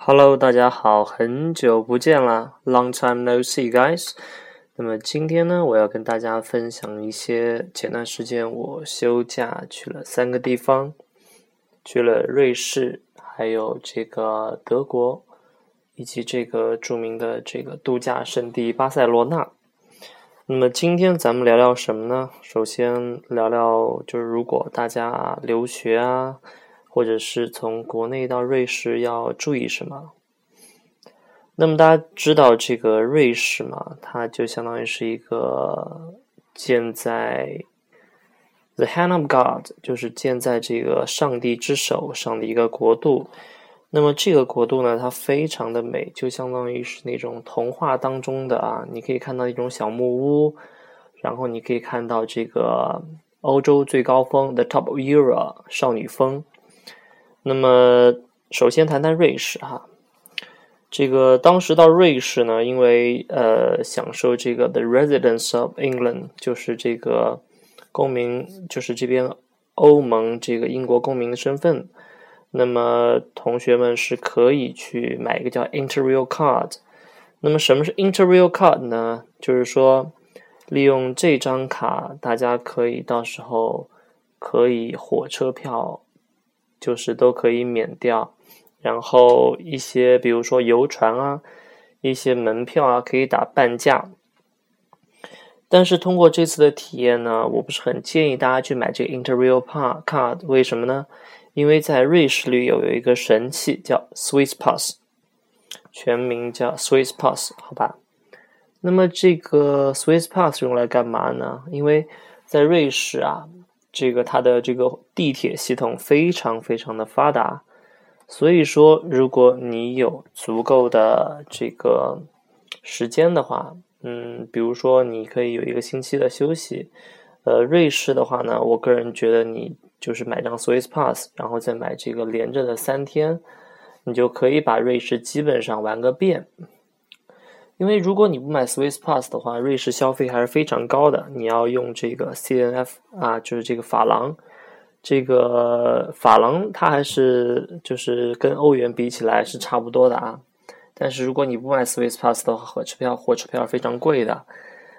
Hello，大家好，很久不见啦，Long time no see, guys。那么今天呢，我要跟大家分享一些前段时间我休假去了三个地方，去了瑞士，还有这个德国，以及这个著名的这个度假胜地巴塞罗那。那么今天咱们聊聊什么呢？首先聊聊就是如果大家留学啊。或者是从国内到瑞士要注意什么？那么大家知道这个瑞士嘛？它就相当于是一个建在 the hand of God，就是建在这个上帝之手上的一个国度。那么这个国度呢，它非常的美，就相当于是那种童话当中的啊，你可以看到一种小木屋，然后你可以看到这个欧洲最高峰 the top of Europe 少女峰。那么，首先谈谈瑞士哈。这个当时到瑞士呢，因为呃享受这个 The Residence of England，就是这个公民，就是这边欧盟这个英国公民的身份。那么同学们是可以去买一个叫 Interrail Card。那么什么是 Interrail Card 呢？就是说利用这张卡，大家可以到时候可以火车票。就是都可以免掉，然后一些比如说游船啊，一些门票啊可以打半价。但是通过这次的体验呢，我不是很建议大家去买这个 Interrail Card，为什么呢？因为在瑞士里有有一个神器叫 Swiss Pass，全名叫 Swiss Pass，好吧？那么这个 Swiss Pass 用来干嘛呢？因为在瑞士啊。这个它的这个地铁系统非常非常的发达，所以说如果你有足够的这个时间的话，嗯，比如说你可以有一个星期的休息，呃，瑞士的话呢，我个人觉得你就是买张 Swiss Pass，然后再买这个连着的三天，你就可以把瑞士基本上玩个遍。因为如果你不买 Swiss Pass 的话，瑞士消费还是非常高的。你要用这个 CNF 啊，就是这个法郎，这个法郎它还是就是跟欧元比起来是差不多的啊。但是如果你不买 Swiss Pass 的话，火车票火车票非常贵的。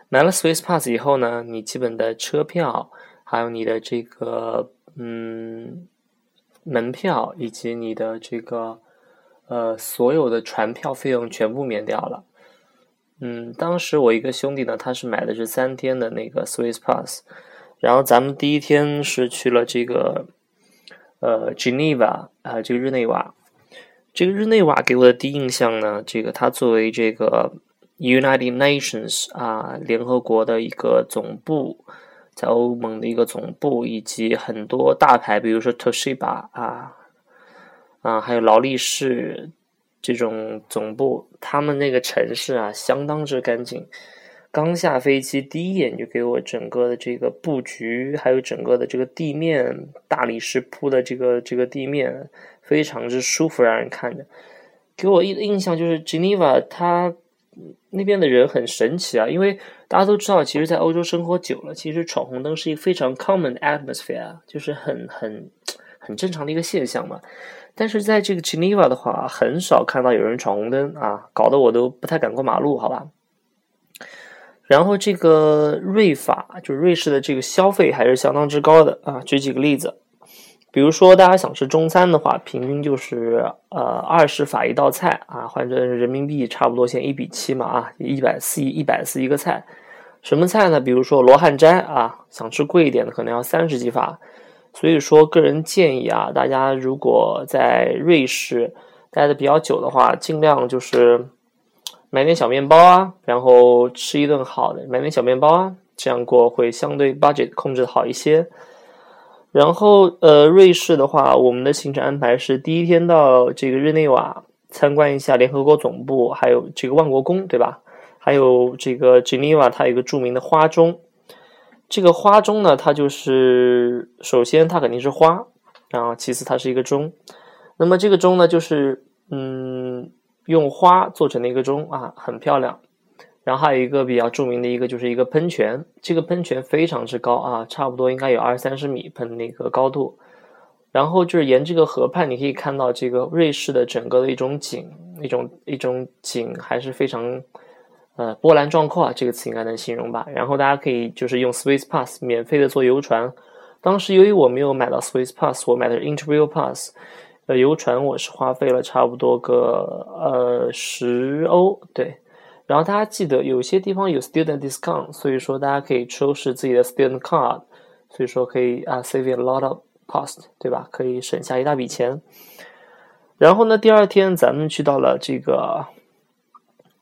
买了 Swiss Pass 以后呢，你基本的车票，还有你的这个嗯门票，以及你的这个呃所有的船票费用全部免掉了。嗯，当时我一个兄弟呢，他是买的是三天的那个 Swiss Pass，然后咱们第一天是去了这个呃 Geneva 啊，这个日内瓦。这个日内瓦给我的第一印象呢，这个它作为这个 United Nations 啊联合国的一个总部，在欧盟的一个总部，以及很多大牌，比如说 Toshiba 啊啊，还有劳力士。这种总部，他们那个城市啊，相当之干净。刚下飞机，第一眼就给我整个的这个布局，还有整个的这个地面，大理石铺的这个这个地面，非常之舒服，让人看着。给我一印象就是 Geneva，它那边的人很神奇啊，因为大家都知道，其实，在欧洲生活久了，其实闯红灯是一个非常 common atmosphere，就是很很很正常的一个现象嘛。但是在这个 Geneva 的话，很少看到有人闯红灯啊，搞得我都不太敢过马路，好吧。然后这个瑞法，就瑞士的这个消费还是相当之高的啊。举几个例子，比如说大家想吃中餐的话，平均就是呃二十法一道菜啊，换成人民币差不多现在一比七嘛啊，一百四一百四一个菜。什么菜呢？比如说罗汉斋啊，想吃贵一点的可能要三十几法。所以说，个人建议啊，大家如果在瑞士待的比较久的话，尽量就是买点小面包啊，然后吃一顿好的，买点小面包啊，这样过会相对 budget 控制的好一些。然后，呃，瑞士的话，我们的行程安排是第一天到这个日内瓦参观一下联合国总部，还有这个万国宫，对吧？还有这个 Geneva，它有一个著名的花钟。这个花钟呢，它就是首先它肯定是花，然后其次它是一个钟。那么这个钟呢，就是嗯用花做成的一个钟啊，很漂亮。然后还有一个比较著名的一个就是一个喷泉，这个喷泉非常之高啊，差不多应该有二三十米喷那个高度。然后就是沿这个河畔，你可以看到这个瑞士的整个的一种景，一种一种景还是非常呃波澜壮阔啊，这个词应该能形容吧。然后大家可以就是用 Swiss Pass 免费的坐游船。当时由于我没有买到 Swiss Pass，我买的是 Interrail Pass，呃，游船我是花费了差不多个呃十欧，对。然后大家记得有些地方有 Student Discount，所以说大家可以出示自己的 Student Card，所以说可以啊 save a lot of cost，对吧？可以省下一大笔钱。然后呢，第二天咱们去到了这个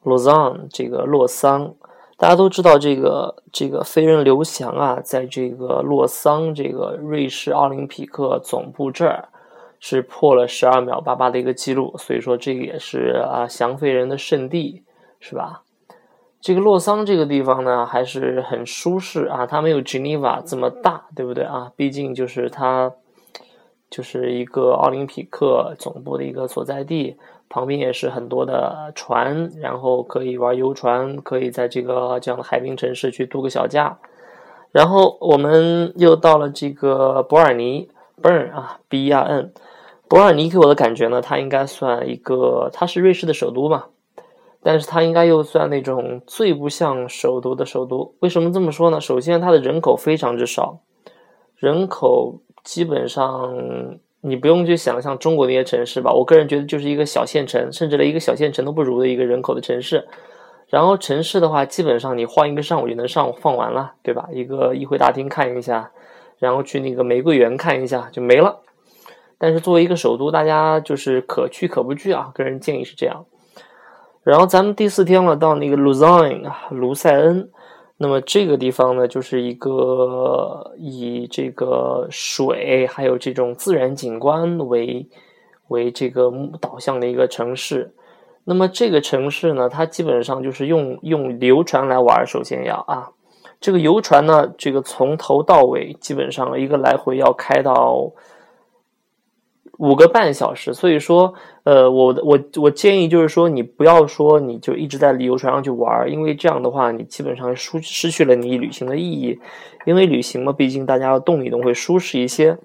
Lausanne，这个洛桑。大家都知道这个这个飞人刘翔啊，在这个洛桑这个瑞士奥林匹克总部这儿是破了十二秒八八的一个记录，所以说这个也是啊翔飞人的圣地，是吧？这个洛桑这个地方呢还是很舒适啊，它没有 Geneva 这么大，对不对啊？毕竟就是它就是一个奥林匹克总部的一个所在地。旁边也是很多的船，然后可以玩游船，可以在这个这样的海滨城市去度个小假。然后我们又到了这个伯尔尼，Bern 啊，B R N。伯尔尼给我的感觉呢，它应该算一个，它是瑞士的首都嘛，但是它应该又算那种最不像首都的首都。为什么这么说呢？首先，它的人口非常之少，人口基本上。你不用去想象中国那些城市吧，我个人觉得就是一个小县城，甚至连一个小县城都不如的一个人口的城市。然后城市的话，基本上你晃一个上午就能上放完了，对吧？一个议会大厅看一下，然后去那个玫瑰园看一下就没了。但是作为一个首都，大家就是可去可不去啊，个人建议是这样。然后咱们第四天了，到那个 Lausanne 啊，卢塞恩。那么这个地方呢，就是一个以这个水还有这种自然景观为为这个导向的一个城市。那么这个城市呢，它基本上就是用用游船来玩。首先要啊，这个游船呢，这个从头到尾基本上一个来回要开到。五个半小时，所以说，呃，我我我建议就是说，你不要说你就一直在旅游船上去玩，因为这样的话，你基本上失失去了你旅行的意义。因为旅行嘛，毕竟大家要动一动，会舒适一些。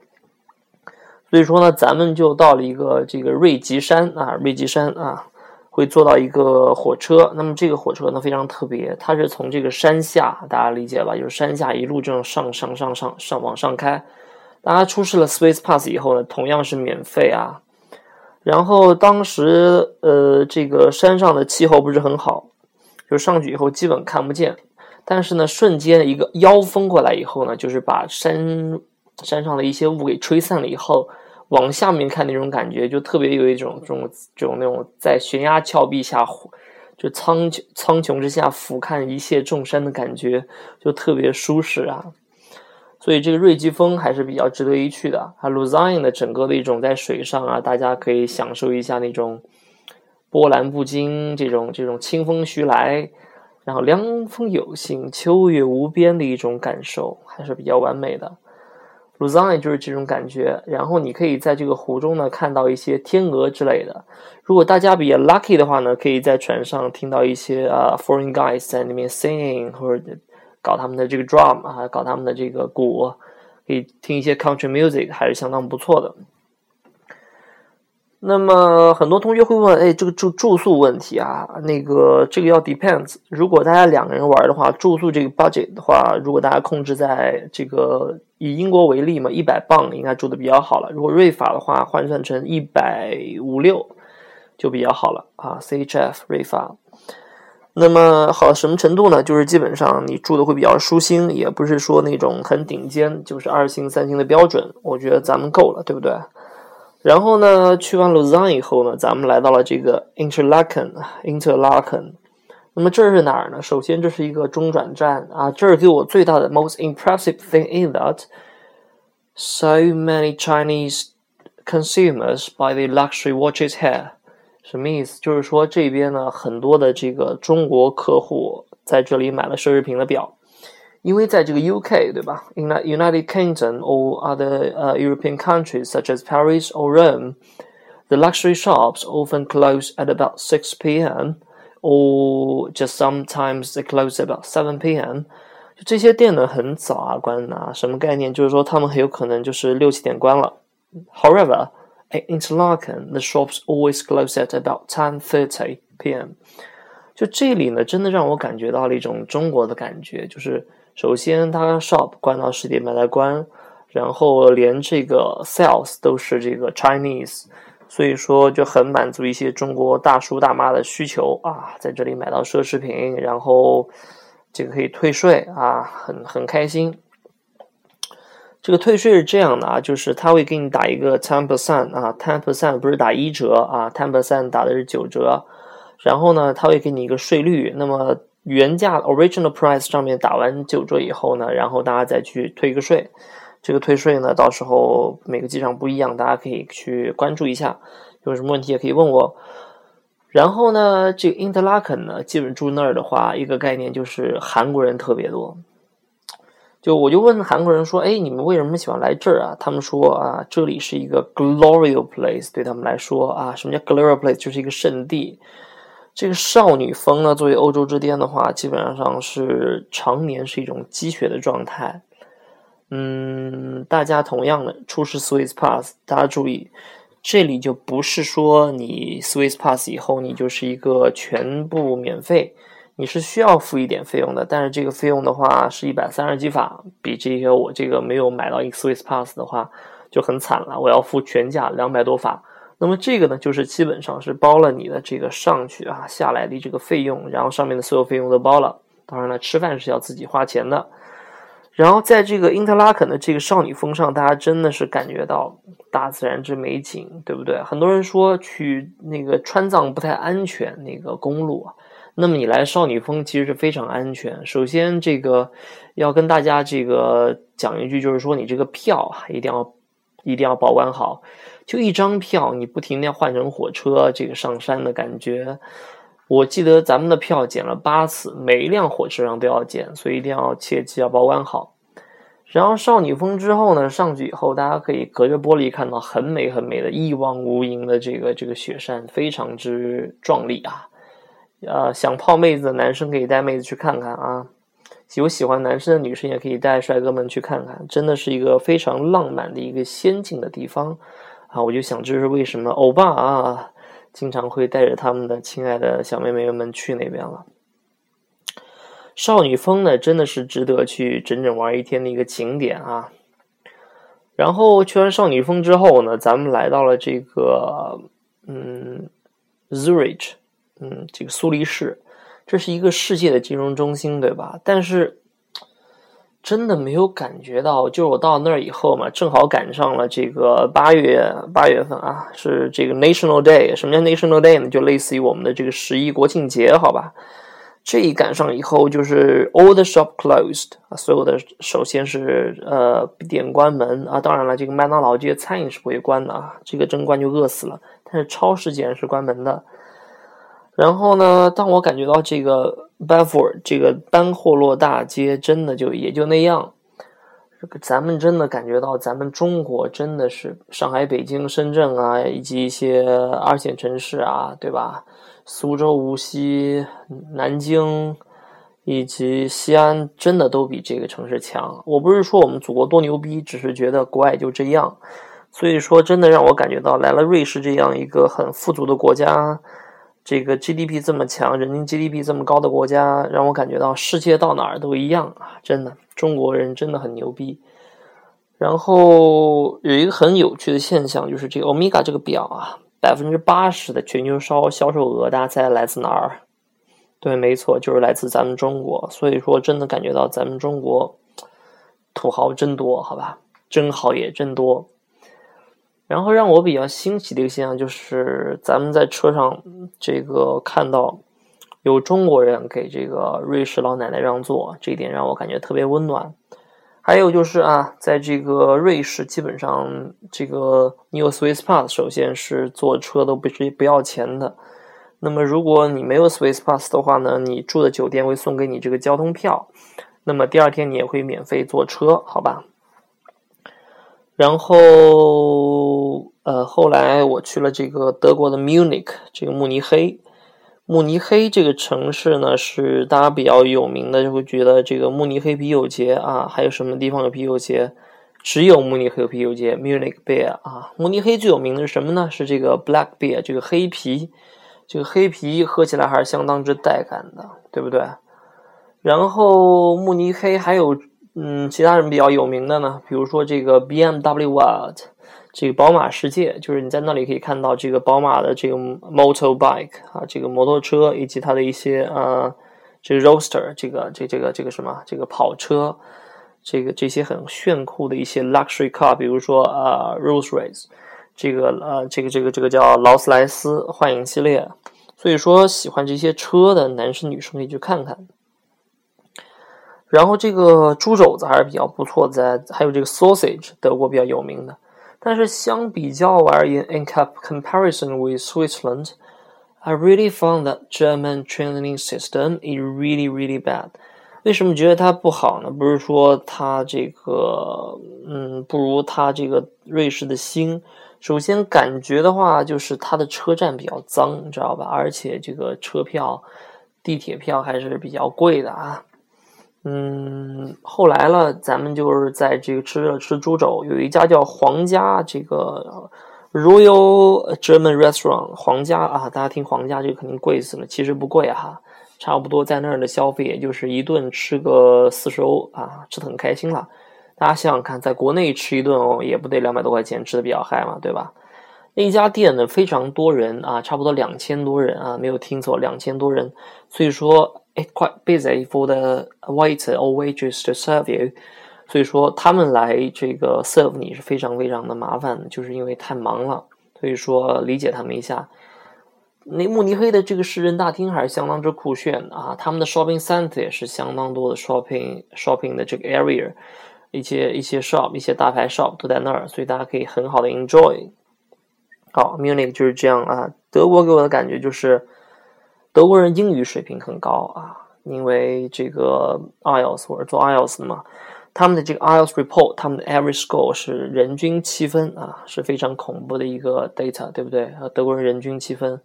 所以说呢，咱们就到了一个这个瑞吉山啊，瑞吉山啊，会坐到一个火车。那么这个火车呢非常特别，它是从这个山下，大家理解吧？就是山下一路这样上上上上上往上开。大家出示了 Swiss Pass 以后呢，同样是免费啊。然后当时呃，这个山上的气候不是很好，就上去以后基本看不见。但是呢，瞬间一个妖风过来以后呢，就是把山山上的一些雾给吹散了以后，往下面看那种感觉，就特别有一种这种这种那种在悬崖峭壁下，就苍穹苍穹之下俯瞰一切众山的感觉，就特别舒适啊。所以这个瑞吉峰还是比较值得一去的啊。Lausanne 的整个的一种在水上啊，大家可以享受一下那种波澜不惊，这种这种清风徐来，然后凉风有信，秋月无边的一种感受，还是比较完美的。Luzon 就是这种感觉。然后你可以在这个湖中呢看到一些天鹅之类的。如果大家比较 lucky 的话呢，可以在船上听到一些啊 foreign guys 在那边 singing 或者。搞他们的这个 drum 啊，搞他们的这个鼓，可以听一些 country music，还是相当不错的。那么很多同学会问，哎，这个住住宿问题啊，那个这个要 depends。如果大家两个人玩的话，住宿这个 budget 的话，如果大家控制在这个以英国为例嘛，一百磅应该住的比较好了。如果瑞法的话，换算成一百五六就比较好了啊，CHF 瑞法。那么好什么程度呢？就是基本上你住的会比较舒心，也不是说那种很顶尖，就是二星三星的标准。我觉得咱们够了，对不对？然后呢，去完 Lausanne 以后呢，咱们来到了这个 Interlaken，Interlaken。那么这是哪儿呢？首先这是一个中转站啊，这儿给我最大的 most impressive thing is that so many Chinese consumers buy the luxury watches here。什么意思？就是说这边呢，很多的这个中国客户在这里买了奢侈品的表，因为在这个 UK 对吧？In the United Kingdom or other uh, European countries such as Paris or Rome, the luxury shops often close at about 6 p.m. or just sometimes they close at about 7 p.m. 就这些店呢很早啊关啊，什么概念？就是说他们很有可能就是六七点关了 However, at Interlaken, the shops always close at about 10:30 p.m. 就这里呢，真的让我感觉到了一种中国的感觉，就是首先它 shop 关到十点半才关，然后连这个 sales 都是这个 Chinese，所以说就很满足一些中国大叔大妈的需求啊，在这里买到奢侈品，然后这个可以退税啊，很很开心。这个退税是这样的啊，就是他会给你打一个 ten percent 啊，ten percent 不是打一折啊，ten percent 打的是九折。然后呢，他会给你一个税率，那么原价 original price 上面打完九折以后呢，然后大家再去退一个税。这个退税呢，到时候每个机场不一样，大家可以去关注一下。有什么问题也可以问我。然后呢，这个 Interlaken 呢，基本住那儿的话，一个概念就是韩国人特别多。就我就问韩国人说：“哎，你们为什么喜欢来这儿啊？”他们说：“啊，这里是一个 glorious place，对他们来说啊，什么叫 glorious place？就是一个圣地。这个少女峰呢，作为欧洲之巅的话，基本上是常年是一种积雪的状态。嗯，大家同样的出示 Swiss Pass，大家注意，这里就不是说你 Swiss Pass 以后你就是一个全部免费。”你是需要付一点费用的，但是这个费用的话是一百三十几法，比这个我这个没有买到一个 Swiss Pass 的话就很惨了，我要付全价两百多法。那么这个呢，就是基本上是包了你的这个上去啊下来的这个费用，然后上面的所有费用都包了。当然了，吃饭是要自己花钱的。然后在这个因特拉肯的这个少女峰上，大家真的是感觉到大自然之美景，对不对？很多人说去那个川藏不太安全，那个公路啊。那么你来少女峰其实是非常安全。首先，这个要跟大家这个讲一句，就是说你这个票啊，一定要一定要保管好。就一张票，你不停的要换成火车这个上山的感觉。我记得咱们的票剪了八次，每一辆火车上都要剪，所以一定要切记要保管好。然后少女峰之后呢，上去以后，大家可以隔着玻璃看到很美很美的一望无垠的这个这个雪山，非常之壮丽啊。呃，想泡妹子的男生可以带妹子去看看啊，有喜欢男生的女生也可以带帅哥们去看看，真的是一个非常浪漫的一个仙境的地方啊！我就想，这是为什么欧巴啊经常会带着他们的亲爱的小妹妹们去那边了。少女峰呢，真的是值得去整整玩一天的一个景点啊。然后去完少女峰之后呢，咱们来到了这个嗯，Zurich。嗯，这个苏黎世，这是一个世界的金融中心，对吧？但是真的没有感觉到，就是我到那儿以后嘛，正好赶上了这个八月八月份啊，是这个 National Day。什么叫 National Day 呢？就类似于我们的这个十一国庆节，好吧？这一赶上以后，就是 all the shop closed，所有的首先是呃店关门啊。当然了，这个麦当劳这些餐饮是不会关的啊，这个真关就饿死了。但是超市竟然是关门的。然后呢？当我感觉到这个 b e f o r 这个班霍洛大街真的就也就那样，这个咱们真的感觉到咱们中国真的是上海、北京、深圳啊，以及一些二线城市啊，对吧？苏州、无锡、南京以及西安，真的都比这个城市强。我不是说我们祖国多牛逼，只是觉得国外就这样。所以说，真的让我感觉到来了瑞士这样一个很富足的国家。这个 GDP 这么强，人均 GDP 这么高的国家，让我感觉到世界到哪儿都一样啊！真的，中国人真的很牛逼。然后有一个很有趣的现象，就是这个 Omega 这个表啊，百分之八十的全球销销售额，大家猜来自哪儿？对，没错，就是来自咱们中国。所以说，真的感觉到咱们中国土豪真多，好吧？真好也真多。然后让我比较欣喜的一个现象就是，咱们在车上这个看到有中国人给这个瑞士老奶奶让座，这一点让我感觉特别温暖。还有就是啊，在这个瑞士，基本上这个你有 Swiss Pass，首先是坐车都不是不要钱的。那么如果你没有 Swiss Pass 的话呢，你住的酒店会送给你这个交通票，那么第二天你也会免费坐车，好吧？然后，呃，后来我去了这个德国的 Munich，这个慕尼黑。慕尼黑这个城市呢，是大家比较有名的，就会觉得这个慕尼黑啤酒节啊，还有什么地方有啤酒节？只有慕尼黑有啤酒节 （Munich Beer） 啊。慕尼黑最有名的是什么呢？是这个 Black Beer，这个黑啤。这个黑啤喝起来还是相当之带感的，对不对？然后慕尼黑还有嗯其他人比较有名的呢，比如说这个 BMW World，这个宝马世界，就是你在那里可以看到这个宝马的这个 motorbike 啊，这个摩托车以及它的一些呃这个 roaster 这个这这个这个什么这个跑车，这个这些很炫酷的一些 luxury car，比如说呃 Rolls Royce。这个呃，这个这个这个叫劳斯莱斯幻影系列，所以说喜欢这些车的男生女生可以去看看。然后这个猪肘子还是比较不错，在还有这个 sausage，德国比较有名的。但是相比较而言，in comparison with Switzerland，I really found that German training system is really really bad。为什么觉得它不好呢？不是说它这个嗯不如它这个瑞士的星。首先感觉的话，就是它的车站比较脏，你知道吧？而且这个车票、地铁票还是比较贵的啊。嗯，后来了，咱们就是在这个吃了吃猪肘，有一家叫皇家这个 Royal German Restaurant，皇家啊，大家听皇家这个肯定贵死了，其实不贵哈，差不多在那儿的消费也就是一顿吃个四十欧啊，吃的很开心了。大家想想看，在国内吃一顿哦，也不得两百多块钱，吃的比较嗨嘛，对吧？那一家店呢，非常多人啊，差不多两千多人啊，没有听错，两千多人。所以说，it quite busy for the waiter or waitress to serve you。所以说，他们来这个 serve 你是非常非常的麻烦，就是因为太忙了。所以说，理解他们一下。那慕尼黑的这个市政大厅还是相当之酷炫的啊，他们的 shopping center 也是相当多的 shopping shopping 的这个 area。一些一些 shop，一些大牌 shop 都在那儿，所以大家可以很好的 enjoy。好，Munich 就是这样啊。德国给我的感觉就是，德国人英语水平很高啊，因为这个 IELTS 或者做 IELTS 的嘛，他们的这个 IELTS report，他们的 average score 是人均七分啊，是非常恐怖的一个 data，对不对？德国人人均七分。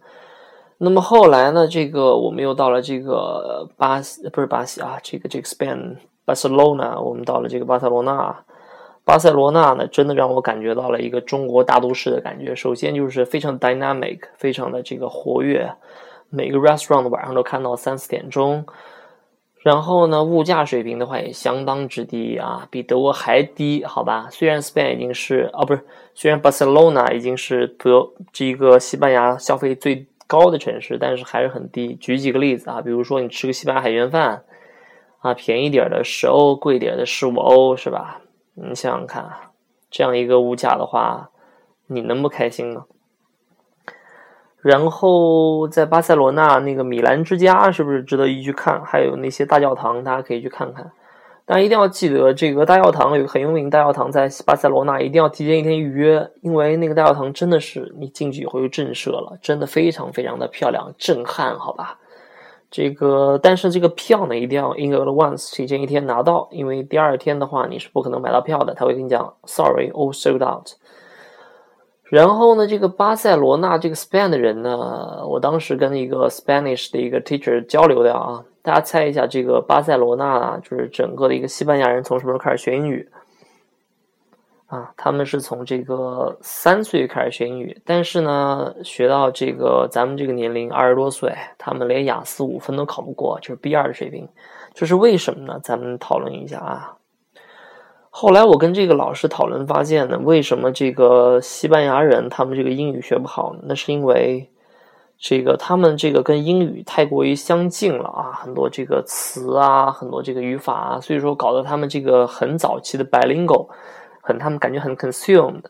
那么后来呢，这个我们又到了这个巴西，不是巴西啊，这个这个 Spain。巴塞罗那，我们到了这个巴塞罗那。巴塞罗那呢，真的让我感觉到了一个中国大都市的感觉。首先就是非常 dynamic，非常的这个活跃，每个 restaurant 晚上都看到三四点钟。然后呢，物价水平的话也相当之低啊，比德国还低，好吧？虽然 Spain 已经是哦，不是，虽然巴塞罗那已经是德这个西班牙消费最高的城市，但是还是很低。举几个例子啊，比如说你吃个西班牙海鲜饭。啊，便宜点的十欧，贵点的十五欧，是吧？你想想看，这样一个物价的话，你能不开心吗？然后在巴塞罗那那个米兰之家是不是值得一去看？还有那些大教堂，大家可以去看看。但一定要记得，这个大教堂有个很有名大教堂在巴塞罗那，一定要提前一天预约，因为那个大教堂真的是你进去以后就震慑了，真的非常非常的漂亮，震撼，好吧？这个，但是这个票呢，一定要 in a d v once 提前一天拿到，因为第二天的话你是不可能买到票的，他会跟你讲 sorry all sold out。然后呢，这个巴塞罗那这个 Spain 的人呢，我当时跟一个 Spanish 的一个 teacher 交流的啊，大家猜一下，这个巴塞罗那就是整个的一个西班牙人从什么时候开始学英语？啊，他们是从这个三岁开始学英语，但是呢，学到这个咱们这个年龄二十多岁，他们连雅思五分都考不过，就是 B 二的水平，这是为什么呢？咱们讨论一下啊。后来我跟这个老师讨论发现呢，为什么这个西班牙人他们这个英语学不好？那是因为这个他们这个跟英语太过于相近了啊，很多这个词啊，很多这个语法啊，所以说搞得他们这个很早期的 bilingual。很，他们感觉很 consumed。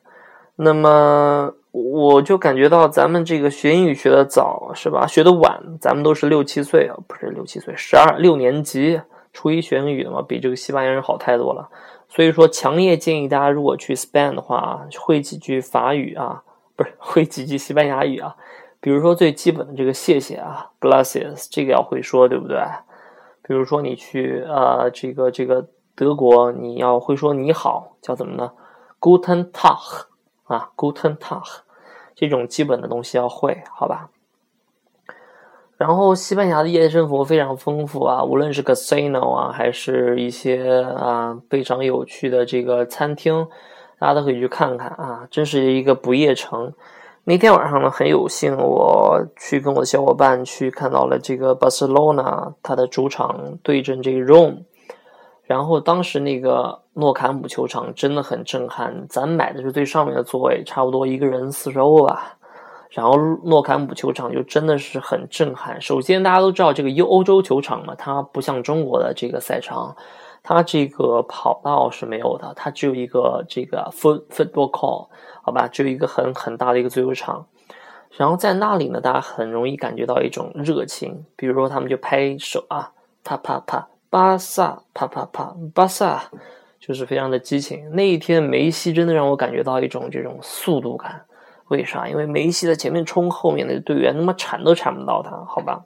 那么，我就感觉到咱们这个学英语学的早，是吧？学的晚，咱们都是六七岁啊，不是六七岁，十二六年级初一学英语的嘛，比这个西班牙人好太多了。所以说，强烈建议大家，如果去 Spain 的话，会几句法语啊，不是会几句西班牙语啊。比如说最基本的这个谢谢啊，gracias，这个要会说，对不对？比如说你去呃，这个这个。德国你要会说你好叫怎么呢？Guten Tag 啊，Guten Tag，这种基本的东西要会，好吧？然后西班牙的夜生活非常丰富啊，无论是 casino 啊，还是一些啊非常有趣的这个餐厅，大家都可以去看看啊，真是一个不夜城。那天晚上呢，很有幸我去跟我的小伙伴去看到了这个巴塞罗那，它的主场对阵这个 Rome。然后当时那个诺坎普球场真的很震撼，咱买的是最上面的座位，差不多一个人四十欧吧。然后诺坎普球场就真的是很震撼。首先大家都知道这个欧欧洲球场嘛，它不像中国的这个赛场，它这个跑道是没有的，它只有一个这个 foot football call，好吧，只有一个很很大的一个足球场。然后在那里呢，大家很容易感觉到一种热情，比如说他们就拍手啊，啪啪啪。巴萨，啪啪啪，巴萨，就是非常的激情。那一天，梅西真的让我感觉到一种这种速度感。为啥？因为梅西在前面冲，后面的队员他妈铲都铲不到他，好吧？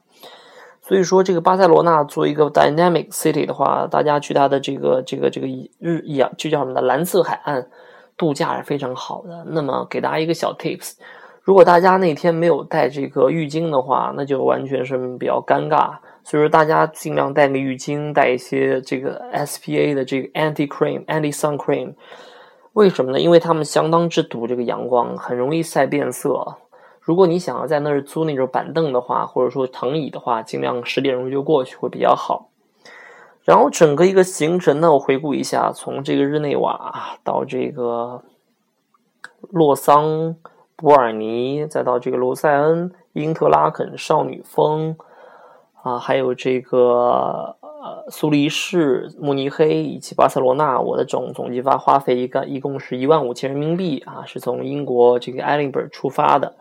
所以说，这个巴塞罗那作为一个 dynamic city 的话，大家去它的这个这个这个日阳就叫什么的蓝色海岸度假是非常好的。那么，给大家一个小 tips：如果大家那天没有带这个浴巾的话，那就完全是比较尴尬。所以说，大家尽量带个浴巾，带一些这个 SPA 的这个 anti cream、anti sun cream。为什么呢？因为他们相当之毒这个阳光，很容易晒变色。如果你想要在那儿租那种板凳的话，或者说藤椅的话，尽量十点钟就过去会比较好。然后整个一个行程呢，我回顾一下，从这个日内瓦到这个洛桑、博尔尼，再到这个罗塞恩、因特拉肯、少女峰。啊，还有这个，苏黎世、慕尼黑以及巴塞罗那，我的总总计发花费一个一共是一万五千人民币啊，是从英国这个艾丁堡出发的。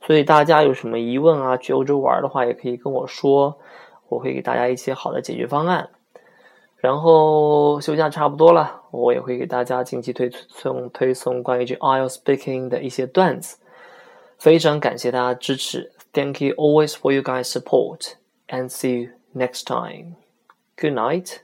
所以大家有什么疑问啊，去欧洲玩的话，也可以跟我说，我会给大家一些好的解决方案。然后休假差不多了，我也会给大家近期推送推送关于这 IELTS speaking 的一些段子。非常感谢大家支持，Thank you always for you guys support. and see you next time. Good night.